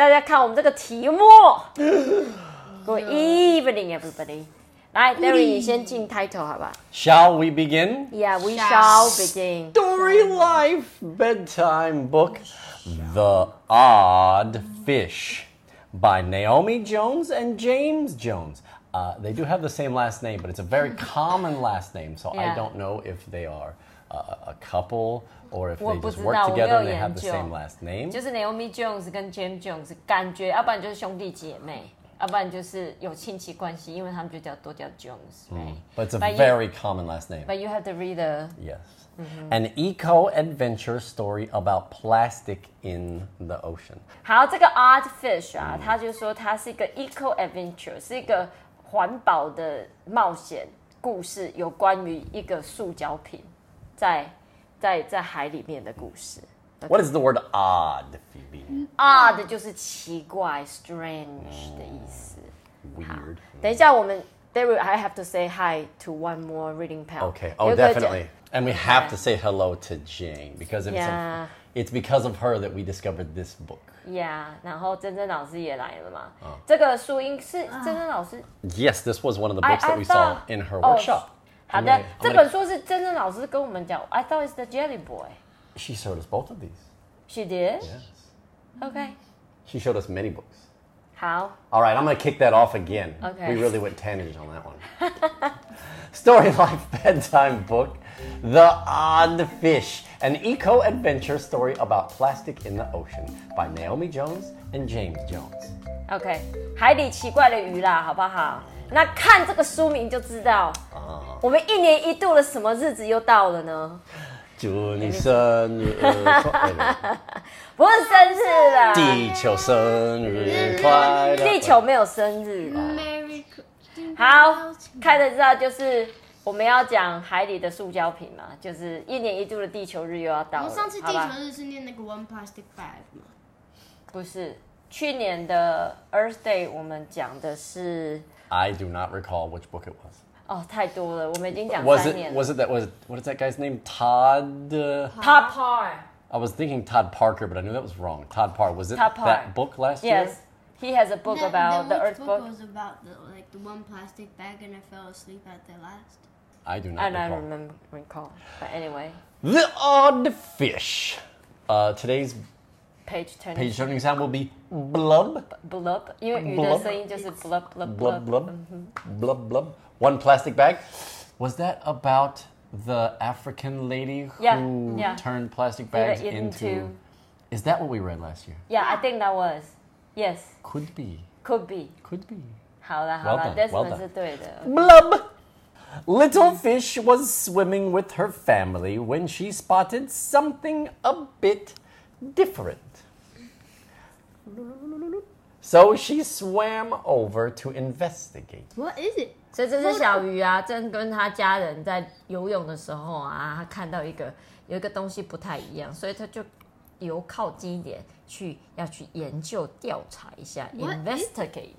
大家看我们这个题目。Good evening, everybody. 来，Derry，你先进 title 好吧 Shall we begin? ？Yeah, we shall begin. Story Life bedtime book, The Odd Fish, by Naomi Jones and James Jones. Uh, they do have the same last name, but it's a very common last name, so I Yeah. don't know if they are uh, a couple or if 我 they 不 just 知 work 道，我没 together 有 and they 研 have the 究。 same last name. 就是 Naomi Jones 跟 James Jones，感觉要不然就是兄弟姐妹，要不然就是有亲戚关系，因为他们就叫都叫 Jones，right？ But it's a But you- very common last name. But you have to read the Yes. Mm-hmm. An eco adventure story about plastic in the ocean. 好，这个 Art Fish 啊，他就说它是一个 eco adventure，是一个环保的冒险故事，有关于一个塑胶瓶在 在在海里面的故事。 What is the word odd, Phoebe? Odd 就是奇怪，strange 的意思。 Weird. 等一下，我们 David I have to say hi to one more reading pal. Okay. 有 Oh, 一个叫 definitely. And we have to say hello to Jane because it's, Yeah. it's because of her that we discovered this book. Yeah，然后珍珍老师也来了嘛。哦这个书音是珍珍老师 Yes, this was one of the I- books I that we saw thought- in her Oh, workshop. 好 I'm 的 gonna-，I'm 这 gonna- 本书是珍珍老师跟我们讲。I thought it's the Jelly Boy. She showed us both of these. She did. Yes. OK， She showed us many books. 好， All right, I'm going to kick that off again. Okay. We really went tangent on that one. Story Life Bedtime Book The Odd Fish, an eco adventure story about plastic in the ocean by Naomi Jones and James Jones. OK，海里奇怪的鱼啦，好不好？那看这个书名就知道， 我们一年一度的什么日子又到了呢？祝你生日快乐，不是生日啦，地球生日快乐。地球没有生日啦。好，看得知道就是我们要讲海里的塑胶瓶嘛，就是一年一度的地球日又要到了。我上次地球日是念那个 One Plastic Bag 吗？不是去年的 Earth Day，我们讲的是 I do not recall which book it was. 哦太多了，我们已经讲 Was 三 it? 年了。 Was it that? Was what is that guy's name? Todd. Uh, Top Par。 I was thinking Todd Parker, but I knew that was wrong. Todd Parr. Was it Todd Parr. that book last year? Yes, he has a book That- about the that Earth which book. was about the like the one plastic bag and I fell asleep at the last. I do not I don't recall. remember recall, but anyway, The Odd Fish. Uh, today's page turning page turning sound will be blub, blub，因为鱼的 Blub 声音就是 blub blub blub, blub。 blub, blub, blub. One plastic bag. Was that about the African lady who Yeah, yeah. turned plastic They were bags into- into? Is that what we read last year? Yeah, I think that was. Yes, Could be. could be. Could be. 好了好 Well 了 done, well ，Desmond done. 是对的。 Blub! Little fish was swimming with her family when she spotted something a bit different. So she swam over to investigate. What is it? 所以这只小鱼啊，正跟他家人在游泳的时候啊，他看到一个有一个东西不太一样，所以他就游靠近一点去要去研究调查一下 What is- ，investigate。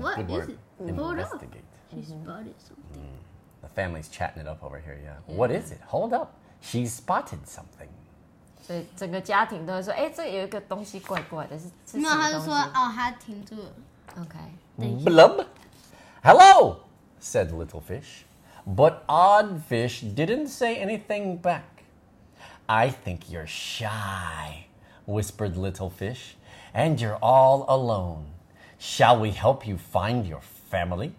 What Good is word. it? Hold up. Investigate. She spotted something. The family's chatting it up over here, yeah. What is it? Hold up. She spotted something. 所以整个家庭都会说，哎，这有一个东西怪怪的，是是没有，什么东西他就说哦，他停住了。 ？OK， Blub. Hello, said Little Fish. But Odd Fish didn't say anything back. I think you're shy, whispered Little Fish, and you're all alone. Shall we help you find your family?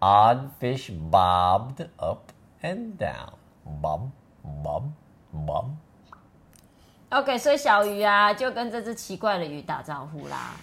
Odd Fish bobbed up and down. Bob, bob, bob. OK，所以小鱼啊就跟这只奇怪的鱼打招呼啦，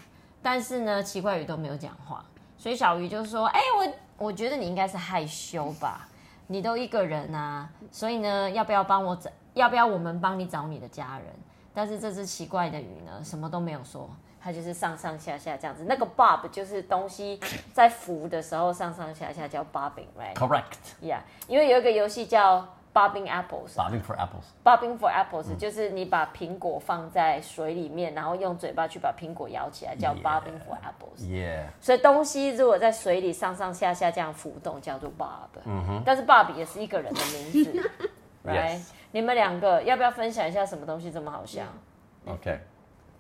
但是呢，奇怪鱼都没有讲话，所以小鱼就说：“哎、我我觉得你应该是害羞吧，你都一个人啊，所以呢，要不要帮我找？要不要我们帮你找你的家人？”但是这只奇怪的鱼呢，什么都没有说，它就是上上下下这样子。那个 bob 就是东西在浮的时候上上下下叫 bobbing，right？Yeah，Correct. Yeah，因为有一个游戏叫 bobbing apples。Bobbing for apples. Bobbing for apples、就是你把苹果放在水里面，然后用嘴巴去把苹果咬起来，叫 bobbing for apples。Yeah. 所以东西如果在水里上上下下这样浮动，叫做 bob。嗯哼但是 bob 也是一个人的名字 right？Yes. 你们两个要不要分享一下什么东西这么好笑？Okay.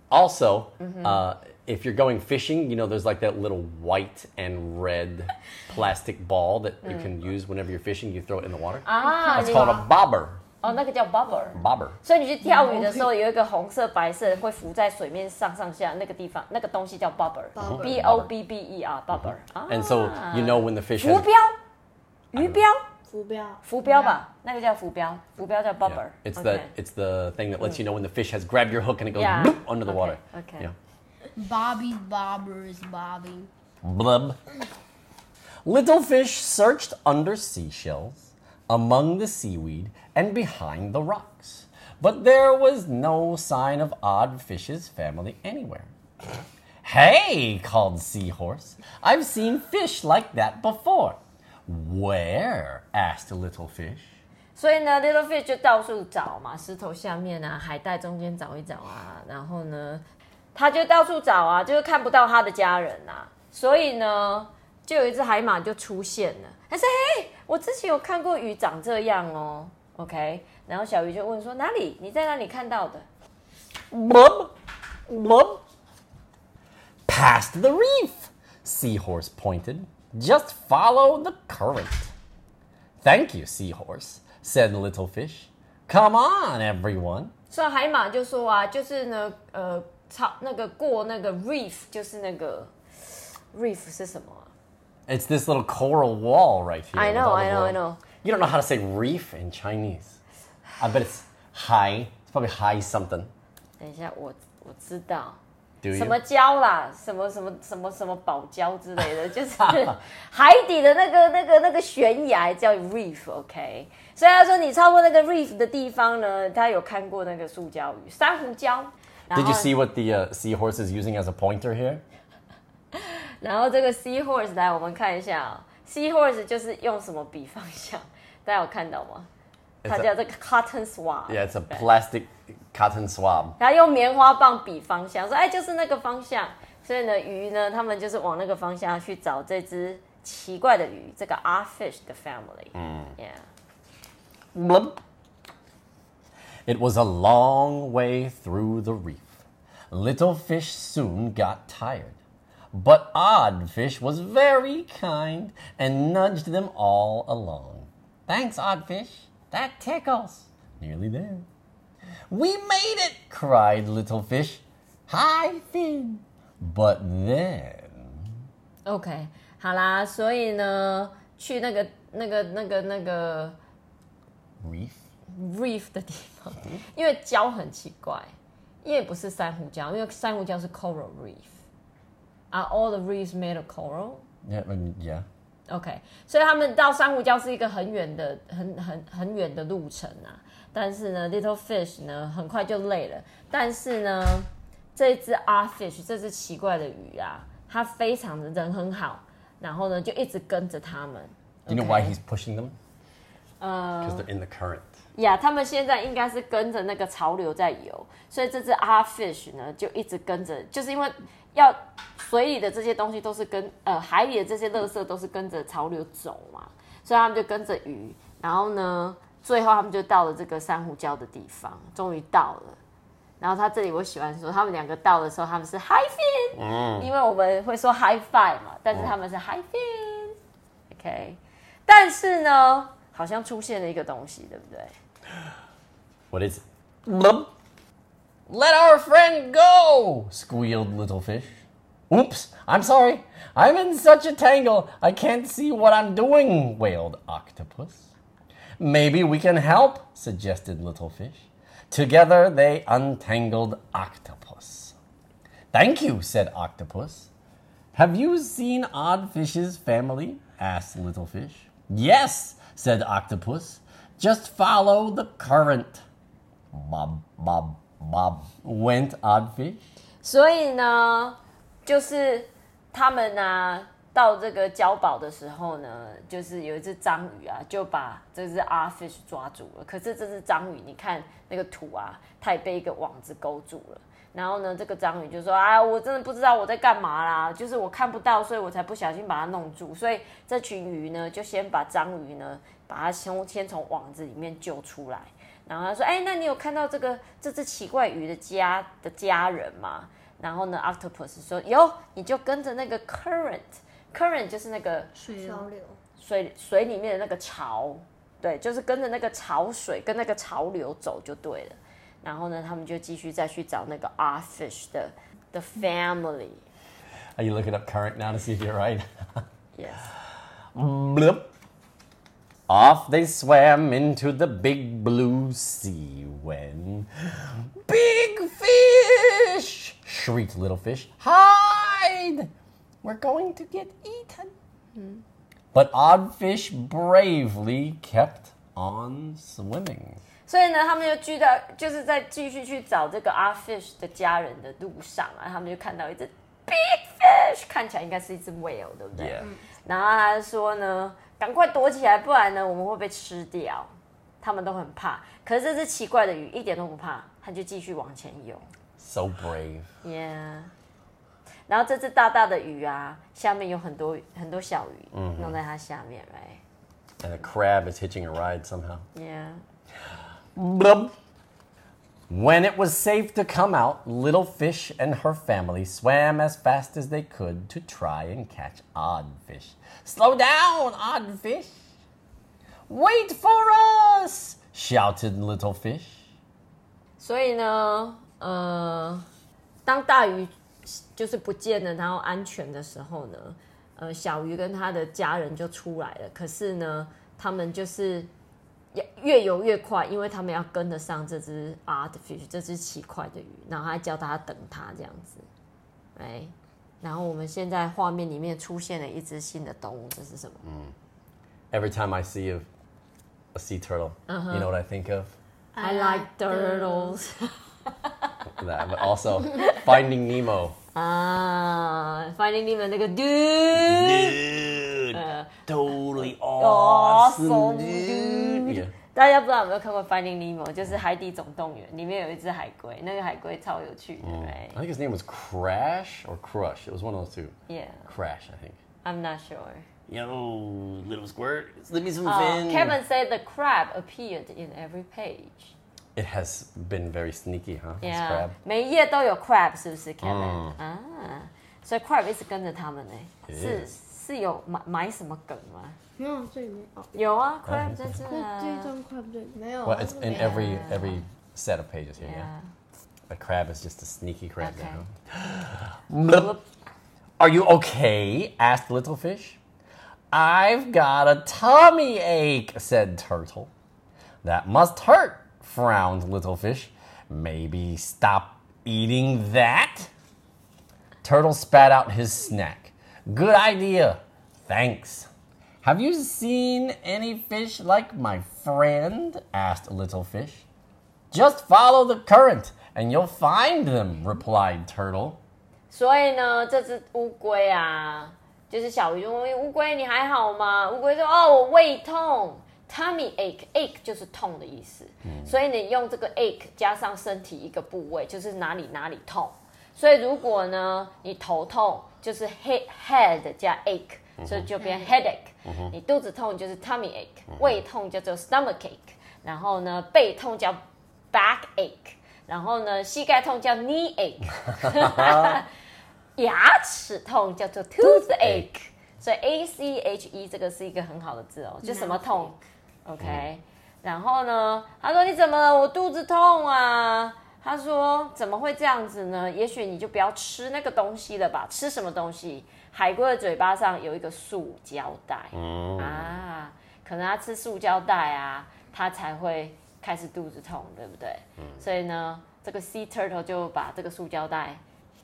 Also, uh, if you're going fishing, you know, there's like that little white and red plastic ball that you can use whenever you're fishing. You throw it in the water. 啊， It's 你 called a bobber. 哦，那个叫 bobber。 Bobber. 所以你去钓鱼的时候，有一个红色、白色会浮在水面上上下那个地方，那个东西叫 bobber，b o b b e r bobber。啊 And so you know when the fish 浮 has 标、鱼标、浮标。浮标吧，那个叫浮标，浮标叫 bobber Yeah.。It's OK the it's the thing that lets you know when the fish has grabbed your hook and it goes Yeah. bloop under the Okay, water. okay. Yeah. Bobby's bobber is bobbing. Blub. Little fish searched under seashells, among the seaweed, and behind the rocks. But there was no sign of Odd Fish's family anywhere. Hey, called Seahorse. I've seen fish like that before. Where? asked Little Fish. 所以呢，little fish 就到处找嘛，石头下面啊，海带中间找一找啊，然后呢， 他就到处找啊，就是看不到他的家人啊，所以呢，就有一只海马就出现了。他说：“嘿，我之前有看过鱼长这样哦。”OK，然后小鱼就问说：“哪里？你在哪里看到的 Blub, blub. Past the reef, Seahorse pointed. Just follow the current. Thank you, Seahorse, said Little Fish. Come on, everyone.？” 所以海马就说啊，就是呢，呃，超那个过那个 reef，就是那个 reef 是什么啊？It's this little coral wall right here. I with know, all the I know, I know. You don't know how to say reef in Chinese. I bet it's high. It's probably high something. 等一下，我我知道。Do you? 什么礁啦，什么什么什么什么宝礁之类的，就是海底的那个那个那个悬崖叫 reef，OK、所以他说你超过那个 reef 的地方呢，他有看过那个塑胶鱼、珊瑚礁。然 Did 后 you see what the uh, seahorse is using as a pointer here? 然后这个 seahorse 来，我们看一下、哦、，seahorse 就是用什么比方向？大家有看到吗？ It's 它 a- 叫这个 cotton swab。 Yeah, it's a plastic cotton swab. 然后用棉花棒比方向，说哎，就是那个方向。所以呢，鱼呢，他们就是往那个方向去找这只奇怪的鱼，这个 R fish 的 family。嗯，Yeah。 Blub. It was a long way through the reef. Little fish soon got tired. But Odd Fish was very kind and nudged them all along. Thanks, Odd Fish. That tickles. Nearly there. We made it, cried Little Fish. Hi, Finn. But then. OK，好啦，所以呢，去那个那个那个那个 Reef? reef 的地方，因为礁很奇怪，因为不是珊瑚礁，因为珊瑚礁是 coral reef。Are all the reefs made of coral? Yeah, um, yeah. OK，所以他们到珊瑚礁是一个很远的、很很很远的路程啊。但是呢，Little Fish 呢很快就累了。但是呢，这只 R Fish 这只奇怪的鱼啊，它非常的人很好，然后呢就一直跟着他们。You know why he's pushing them? 呃 Because they're in the current. 呀他们现在应该是跟着那个潮流在游，所以这只 R fish 呢就一直跟着，就是因为要水里的这些东西都是跟呃海里的这些垃圾都是跟着潮流走嘛，所以他们就跟着鱼，然后呢，最后他们就到了这个珊瑚礁的地方，终于到了。然后他这里我喜欢说，他们两个到的时候他们是 high fin，、因为我们会说 high five 嘛，但是他们是 high fin，OK，、但是呢，好像出现了一个东西，对不对？ What is it? Blub. Let our friend go, squealed Little Fish. Oops, I'm sorry. I'm in such a tangle, I can't see what I'm doing, wailed Octopus. Maybe we can help, suggested Little Fish. Together they untangled Octopus. Thank you, said Octopus. Have you seen Odd Fish's family? asked Little Fish. Yes, said Octopus. Just follow the current. Bob, bob, bob, went Odd Fish. 所以呢，就是他们呢到这个礁堡的时候呢，就是有一只章鱼啊，就把这只 R fish 抓住了。可是这只章鱼，你看那个图啊，它也被一个网子勾住了。然后呢，这个章鱼就说：“啊，我真的不知道我在干嘛啦，就是我看不到，所以我才不小心把它弄住。所以这群鱼呢，就先把章鱼呢，把它先先从网子里面救出来。然后他说：“哎，那你有看到这个这只奇怪鱼的家的家人吗？”然后呢，Octopus 说：“有，你就跟着那个 current，current 就是那个水潮流。水水里面的那个潮，对，就是跟着那个潮水跟那个潮流走就对了。然后呢，他们就继续再去找那个 R fish 的的 family。 Are you looking up current now to see if you're right? Yes， Bloop. Off they swam into the big blue sea when. Big fish! shrieked little fish. Hide! We're going to get eaten. But odd fish bravely kept on swimming. 所以呢，他们就聚到，就是在继续去找这个阿 fish 的家人的路上啊，他们就看到一只 big fish，看起来应该是一只 whale，对不对.然后他就说呢，赶快躲起来，不然呢我们会被吃掉。他们都很怕，可是这只奇怪的鱼一点都不怕，它就继续往前游。So brave. Yeah。然后这只大大的鱼啊，下面有很多很多小鱼弄在它下面，right？Yeah。And a crab is hitching a ride somehow. Yeah. Blub. When it was safe to come out, Little Fish and her family swam as fast as they could to try and catch Odd Fish. Slow down, Odd Fish! Wait for us! shouted Little Fish. 所以呢，呃，当大鱼就是不见了，然后安全的时候呢，呃，小鱼跟他的家人就出来了。可是呢，他们就是 越越游越快，因为他们要跟得上这只 artfish 这只奇怪的鱼，然后还叫他等它这样子，哎，然后我们现在画面里面出现了一只新的动物，这是什么？Every time I see a, a sea turtle, you know what I think of? I like turtles。That, but also Finding Nemo. 啊，Finding Nemo 那个 dude。Dude, totally Awesome, awesome, dude. dude. Yeah. 大家不知道有没有看过《Finding Nemo》，就是《海底总动员》，里面有一只海龟，那个海龟超有趣的。 I Right? think his name was Crash or Crush. It was one of those two. Yeah, Crash, I think. I'm not sure. Yo, little squirt, slip me some Uh, fin. Kevin said the crab appeared in every page. It has been very sneaky, huh? This Yeah， crab. 每一页都有 crab，是不是 Kevin？、啊，所以 crab 一直跟着他们呢。 It 是 is. 是有埋埋什么梗吗？没有这里面哦，有啊，crab 在这啊。那这一张快不对，没有。 Well, it's in every Yeah. every set of pages here. Yeah. Yeah. A crab is just a sneaky crab. Okay. There, huh? Blip. Are you okay? asked Little Fish. I've got a tummy ache, said Turtle. That must hurt, frowned Little Fish. Maybe stop eating that? Turtle spat out his snack. Good idea. Thanks. Have you seen any fish like my friend? asked Little Fish. Just follow the current and you'll find them, replied Turtle. 所以呢，这只乌龟啊，就是小鱼就问乌龟你还好吗？乌龟说哦，我胃痛，tummy ache，ache 就是痛的意思，所以你用这个 ache 加上身体一个部位，就是哪里哪里痛。所以如果呢你头痛， 就是 head head 加 ache，所以就变 headache。你肚子痛就是 tummy ache，胃痛叫做 stomach ache，然后呢背痛叫 back ache，然后呢膝盖痛叫 knee ache。牙齿痛叫做 toothache，所以 A C H E 这个是一个很好的字哦，就什么痛，OK。然后呢，他说你怎么了？我肚子痛啊。他说怎么会这样子呢？也许你就不要吃那个东西了吧？吃什么东西？海龟的嘴巴上有一个塑胶袋、啊，可能他吃塑胶袋啊，他才会开始肚子痛，对不对？所以呢，这个 sea turtle 就把这个塑胶袋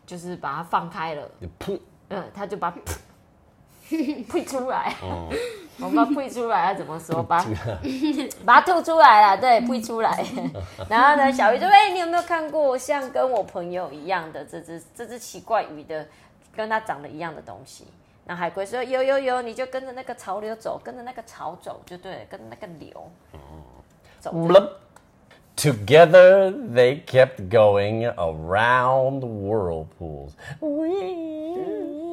就是把它放开了，Pooh. 嗯，他就把它 吐出来。我们把吐出来要怎么说？把 把它吐出来了，对，呸出来。然后呢，小鱼就说：“哎、你有没有看过像跟我朋友一样的这只这只奇怪鱼的，跟它长得一样的东西？”那海龟说：“有有有，你就跟着那个潮流走，跟着那个潮走就对了，跟着那个流走. Together they kept going around whirlpools.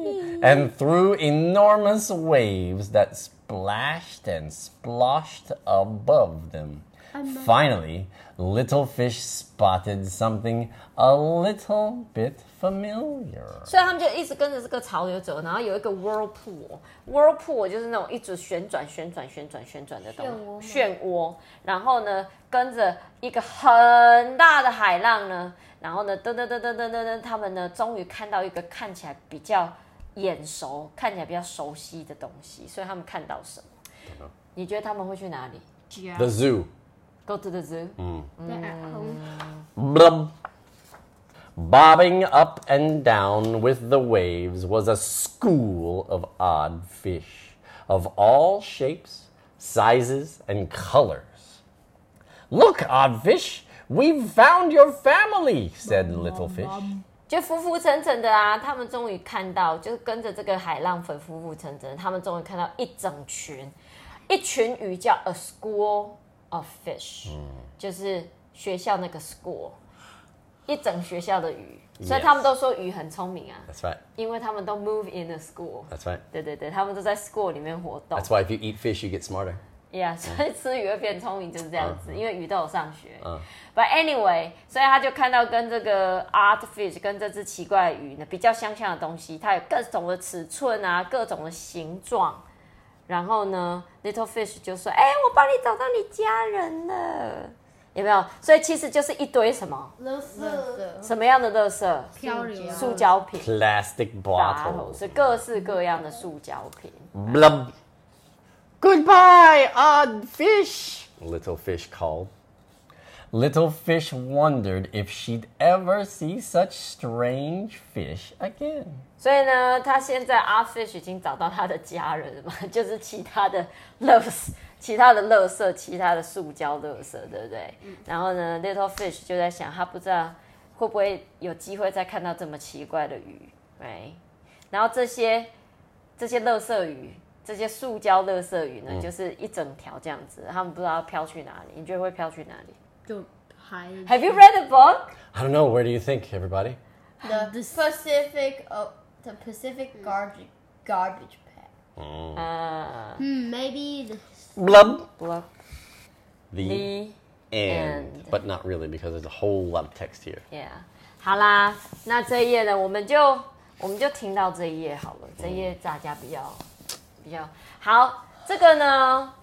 Whee! And through enormous waves that splashed and splashed above them. Finally, little fish spotted something a little bit familiar. 所以他们就一直跟着这个潮流走，然后有一个 whirlpool，whirlpool 就是那种一直旋转、旋转、旋转、旋转的东西，漩涡。然后呢，跟着一个很大的海浪呢，然后呢，噔噔噔噔噔噔噔，他们呢终于看到一个看起来比较 眼熟、看起来比较熟悉的东西，所以他们看到什么？你觉得他们会去哪里 The zoo. ？Go to the zoo。 They're at home. Blub. Bobbing up and down with the waves was a school of odd fish of all shapes, sizes, and colors. Look, odd fish, we've found your family, said little fish. 就浮浮沉沉的啊，他们终于看到，就是跟着这个海浪粉浮浮沉沉，他们终于看到一整群，一群鱼叫 a school of fish，、就是学校那个 school，一整学校的鱼，所以他们都说鱼很聪明啊，That's right. 因为他们都 move in the school，That's right. 对对对，他们都在 school 里面活动 That's why if you eat fish, you get smarter.，yeah，所以吃鱼会变聪明就是这样子，因为鱼都有上学。嗯 But anyway，所以他就看到跟这个 art fish 跟这只奇怪的鱼呢比较相像的东西，它有各种的尺寸啊，各种的形状。然后呢，little fish 就说：“哎、我帮你找到你家人了，有没有？”所以其实就是一堆什么垃圾什么样的垃圾？漂流塑胶品、Plastic bottles. 是各式各样的塑胶瓶。Blub. Goodbye, odd fish, little fish called. Little fish wondered if she'd ever see such strange fish again. 所以呢，他现在 art fish 已经找到他的家人了嘛，就是其他的垃圾、其他的垃圾、其他的塑胶垃圾，对不对？然后呢，little fish 就在想，他不知道会不会有机会再看到这么奇怪的鱼，right？然后这些这些垃圾鱼，这些塑胶垃圾鱼呢，就是一整条这样子，他们不知道飘去哪里。你觉得会飘去哪里就海？Have you read the book？ I don't know. Where do you think, everybody? the Pacific oh, the Pacific garbage garbage pack. 呃 Hmm, maybe the Blub. ，book The the end. end. But not really, because there's a whole lot of text here. Yeah，好啦，那这一页呢，我们就我们就听到这一页好了，这一页大家比较 比较好。这个呢，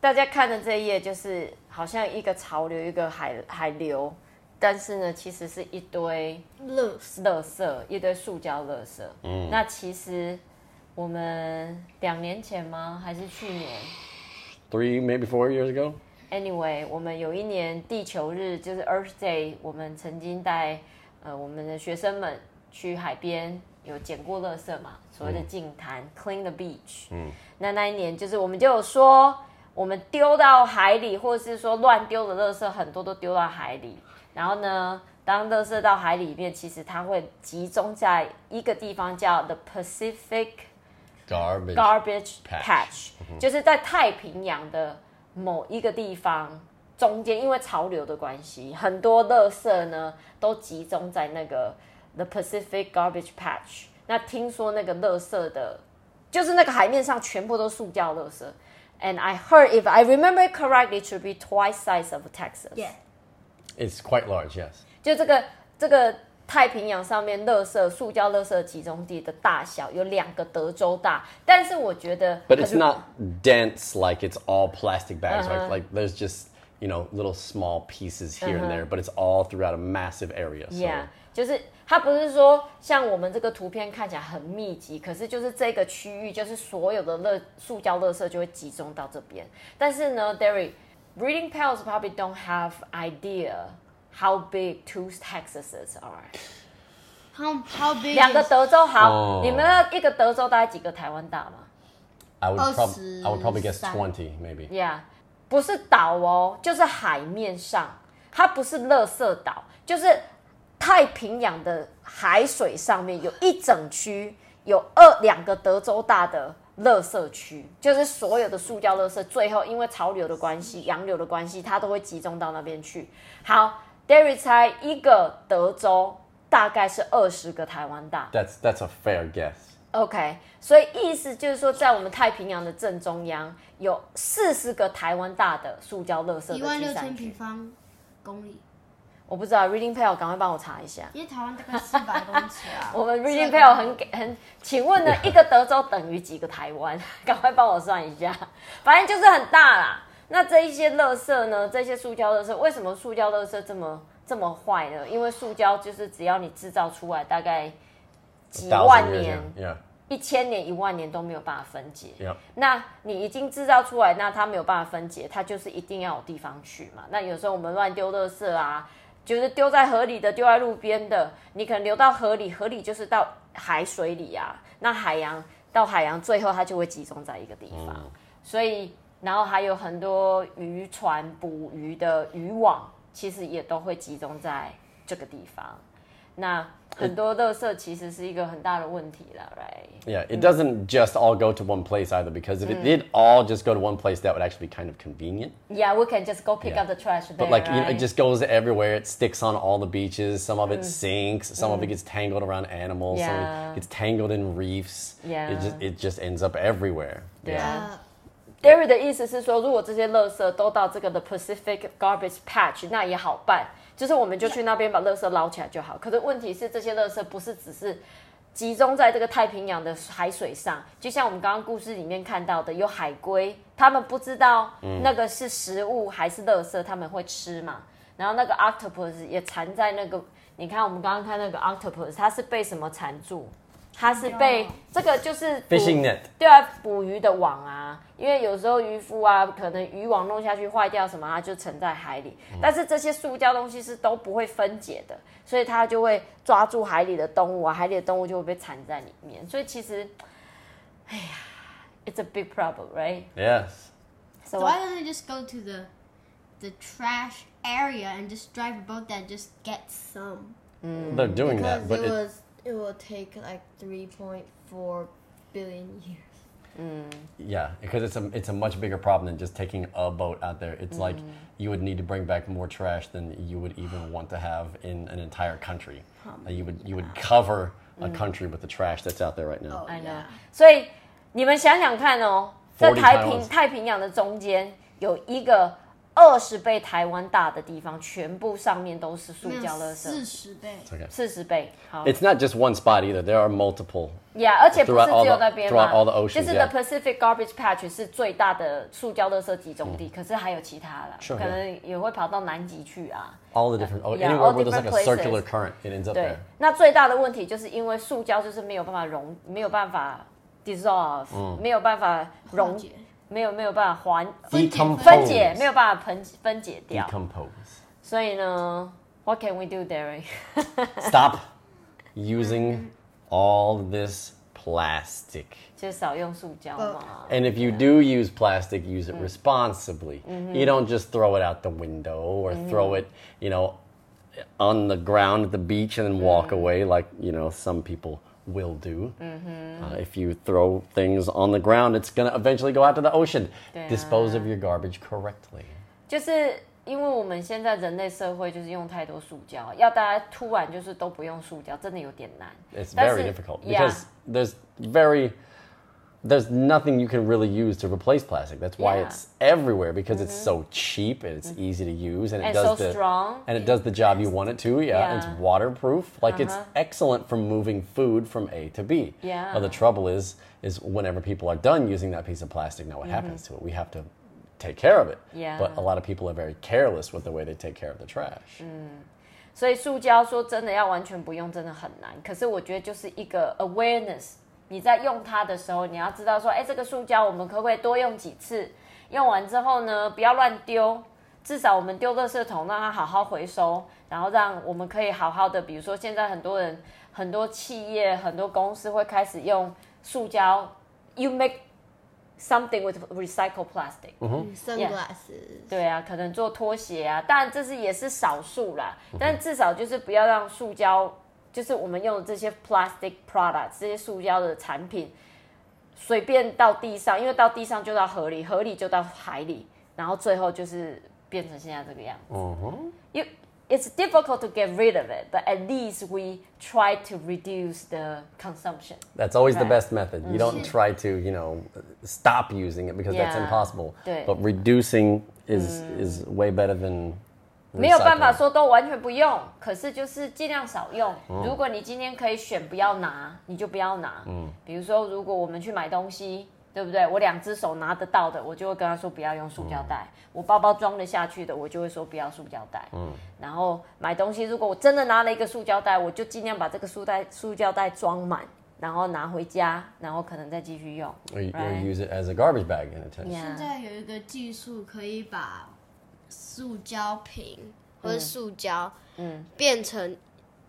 大家看的这一页就是好像一个潮流，一个海海流，但是呢，其实是一堆 loose. 垃圾，一堆塑胶垃圾。嗯，那其实我们两年前吗？还是去年？Three, maybe four years ago. Anyway，我们有一年地球日就是 Earth Day，我们曾经带呃我们的学生们去海边有捡过垃圾嘛，所谓的净滩、clean the beach。嗯，那那一年就是我们就有说，我们丢到海里，或者是说乱丢的垃圾很多都丢到海里，然后呢，当垃圾到海里面，其实它会集中在一个地方叫 the Pacific Garbage. garbage Patch patch，就是在太平洋的某一个地方中间，因为潮流的关系，很多垃圾呢都集中在那个 the Pacific garbage patch。那听说那个垃圾的，就是那个海面上全部都塑胶垃圾。And I heard, if I remember correctly, it should be twice size of Texas. Yeah. It's quite large, yes. 就这个这个太平洋上面垃圾、塑胶垃圾集中地的大小有两个德州大，但是我觉得 But it's not dense like it's all plastic bags, right? Like there's just, you know, little small pieces here and there, but it's all throughout a massive area. So Yeah，就是它不是说像我们这个图片看起来很密集，可是就是这个区域，就是所有的垃塑胶垃圾就会集中到这边。但是呢，Derry reading pals probably don't have idea how big two Texases are。 How how big 两个 is 德州好，哦你们的一个德州大概几个台湾大吗？ I would, prob- 23 I would probably guess 20, maybe. Yeah， 不是岛哦，就是海面上，它不是垃圾岛，就是太平洋的海水上面有一整区，有二两个德州大的垃圾区，就是所有的塑胶垃圾，最后因为潮流的关系、洋流的关系，它都会集中到那边去。好 d e r r y 猜一个德州大概是二十个台湾大。That's that's a fair guess. OK，所以意思就是说，在我们太平洋的正中央有四十个台湾大的塑胶垃圾的一万六千平。方公里，我不知道，Reading p a l 赶快帮我查一下。因为台湾大概四百公尺啊。我们 Reading p a l 很给很，请问呢，一个德州等于几个台湾？赶快帮我算一下，反正就是很大啦。那这一些垃圾呢？这些塑胶垃圾，为什么塑胶垃圾这么这么坏呢？因为塑胶就是只要你制造出来，大概几万年一千年、一万年都没有办法分解。那你已经制造出来，那它没有办法分解，它就是一定要有地方去嘛。那有时候我们乱丢垃圾啊，就是丢在河里的，丢在路边的，你可能流到河里，河里就是到海水里啊。那海洋到海洋，最后它就会集中在一个地方。所以，然后还有很多渔船捕鱼的渔网，其实也都会集中在这个地方。那很多垃圾其实是一个很大的问题了，right？ Yeah, it doesn't just all go to one place either because if it did all just go to one place, that would actually be kind of convenient. Yeah, we can just go pick Yeah. up the trash there. But like you know, right? it just goes everywhere. It sticks on all the beaches. Some of it sinks. Some of it gets tangled around animals. Some of Yeah. it gets tangled in reefs. Yeah. It just it just ends up everywhere. 对啊。呃， Derry 的意思是说，如果这些垃圾都到这个的 Pacific Garbage Patch，那也好办， 就是我们就去那边把垃圾捞起来就好。可是问题是，这些垃圾不是只是集中在这个太平洋的海水上，就像我们刚刚故事里面看到的，有海龟，他们不知道那个是食物还是垃圾，他们会吃嘛。然后那个 octopus 也缠在那个，你看我们刚刚看那个 octopus，它是被什么缠住？它是被这个就是捕 Fishing net. 对啊，捕鱼的网啊，因为有时候渔夫啊，可能渔网弄下去坏掉什么，它就沉在海里。但是这些塑胶东西是都不会分解的，所以它就会抓住海里的动物啊，海里的动物就会被缠在里面。所以其实，哎呀，it's a big problem, right? Yes. So why don't they just go to the the trash area and just drive a boat that just gets some? They're doing Because that, but it it, was it will take like three point four billion years. yeah, because it's a it's a much bigger problem than just taking a boat out there. It's like you would need to bring back more trash than you would even want to have in an entire country. Uh, you would you would cover a country with the trash that's out there right now. Oh. I know. Yeah. 所以你们想想看哦，在40太 times 平太平洋的中间有一个 二十倍台湾大的地方，全部上面都是塑胶垃圾四，十倍。四十倍。好 It's not just one spot either. There are multiple. Yeah，而且不是只有 the- 那边嘛 all the oceans, 就是 the Pacific Garbage Patch 是最大的塑胶垃圾集中地，可是还有其他啦 Sure, 可能也会跑到南极去啊。All the different. Oh, Yeah, anywhere all where there's like a different circular places. current, it ends up 对 there.，那最大的问题就是因为塑胶就是没有办法溶，没有办法 dissolve，、没有办法溶解，没有没有办法还分解 Decompose. 分解，没有办法分分解掉。 Decompose. 所以呢，What can we do, Derry？ Stop using all this plastic. 就少用塑胶嘛。 And if you do use plastic, use it responsibly. You don't just throw it out the window or throw it, you know, on the ground at the beach and then walk away like, you know, some people will do. Uh, if you throw things on the ground, it's going to eventually go out to the ocean. Dispose of your garbage correctly. 就是因为我们现在人类社会就是用太多塑胶，要大家突然就是都不用塑胶，真的有点难。 It's 但 very 是 difficult yeah. because there's very there's nothing you can really use to replace plastic. That's why Yeah. Mm-hmm. it's everywhere because it's so cheap and it's easy to use and it And does so the strong. and it does the job you want it to. Yeah, and Yeah. it's waterproof. Like it's Uh-huh. excellent for moving food from A to B. Yeah. Now the trouble is is whenever people are done using that piece of plastic, now what happens to it? We have to take care of it. Mm-hmm. Yeah. But a lot of people are very careless with the way they take care of the trash. 所以塑胶说真的要完全不用，真的很难。可是我觉得就是一个 awareness， 你在用它的时候，你要知道说，哎，这个塑胶我们可不可以多用几次？用完之后呢，不要乱丢，至少我们丢垃圾桶让它好好回收，然后让我们可以好好的，比如说现在很多人、很多企业、很多公司会开始用塑胶，you make something with recycled plastic。Sunglasses. 对啊，可能做拖鞋啊，当然这是也是少数啦，但至少就是不要让塑胶，就是我们用的这些 plastic products 这些塑胶的产品随便到地上，因为到地上就到河里，河里就到海里，然后最后就是变成现在这个样子。 Mhm. You it's difficult to get rid of it, but at least we try to reduce the consumption. That's always the Right. best method. You don't try to, you know, stop using it because that's Yeah. impossible. 对。 But reducing is is way better than 没有办法.说都完全不用，可是就是尽量少用。如果你今天可以选不要拿，你就不要拿。嗯，比如说，如果我们去买东西，对不对？我两只手拿得到的，我就会跟他说不要用塑胶袋；我包包装得下去的，我就会说不要塑胶袋。嗯，然后买东西，如果我真的拿了一个塑胶袋，我就尽量把这个塑袋塑胶袋装满，然后拿回家，然后可能再继续用。Or, you- or Right. use it as a garbage bag in a sense. Yeah. 现在有一个技术可以把塑胶瓶或者塑胶，嗯，变成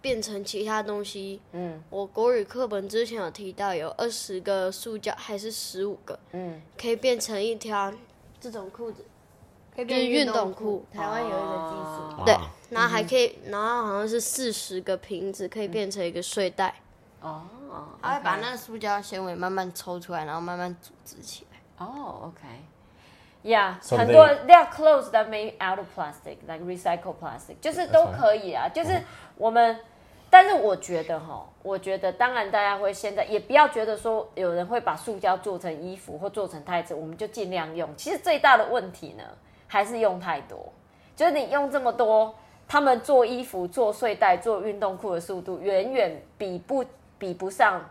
变成其他东西。嗯，我国语课本之前有提到，有二十个塑胶还是十五个，嗯，可以变成一条这种裤子，可以就是运动裤。台湾有一个技术，对，然后还可以，然后好像是四十个瓶子可以变成一个睡袋，哦，它会把那个塑胶纤维慢慢抽出来，然后慢慢组织起来。哦，OK。Yeah，很多 are clothes that made out of plastic, like recycle plastic，就是都可以啊。就是我们，但是我觉得哈，我觉得当然大家会现在也不要觉得说有人会把塑胶做成衣服或做成袋子，我们就尽量用。其实最大的问题呢，还是用太多。就是你用这么多，他们做衣服、做睡袋、做运动裤的速度，远远比不比不上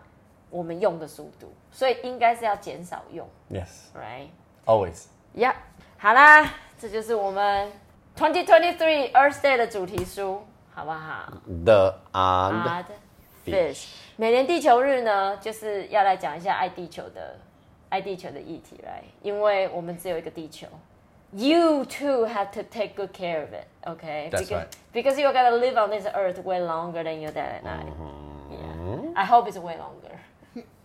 我们用的速度，所以应该是要减少用 Yes,，right？always. 呀、好啦，这就是我们 twenty twenty three Earth Day 的主题书，好不好 The and ？Odd Fish，每年地球日呢，就是要来讲一下爱地球的爱地球的议题来，因为我们只有一个地球。You too have to take good care of it, okay? That's because, right. Because you're gonna live on this earth way longer than your dad and I. Yeah. I hope it's way longer.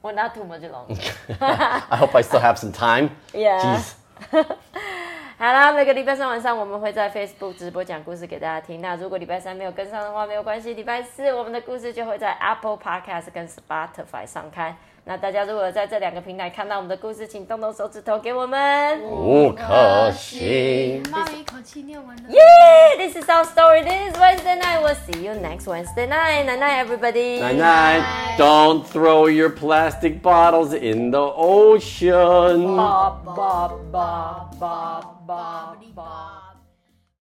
Well, not too much longer. I hope I still have some time. Yeah. Jeez. 好啦，每个礼拜三晚上我们会在 Facebook 直播讲故事给大家听。那如果礼拜三没有跟上的话，没有关系，礼拜四我们的故事就会在 Apple Podcast 跟 Spotify 上开。那大家如果在这两个平台看到我们的故事，请动动手指头给我们。五颗星。妈咪一口气念完了。 Yeah, this is our story. This is Wednesday night. We'll see you next Wednesday night. Night night, everybody. Night night. Don't throw your plastic bottles in the ocean. Ba ba ba ba ba ba. Bobbity bob.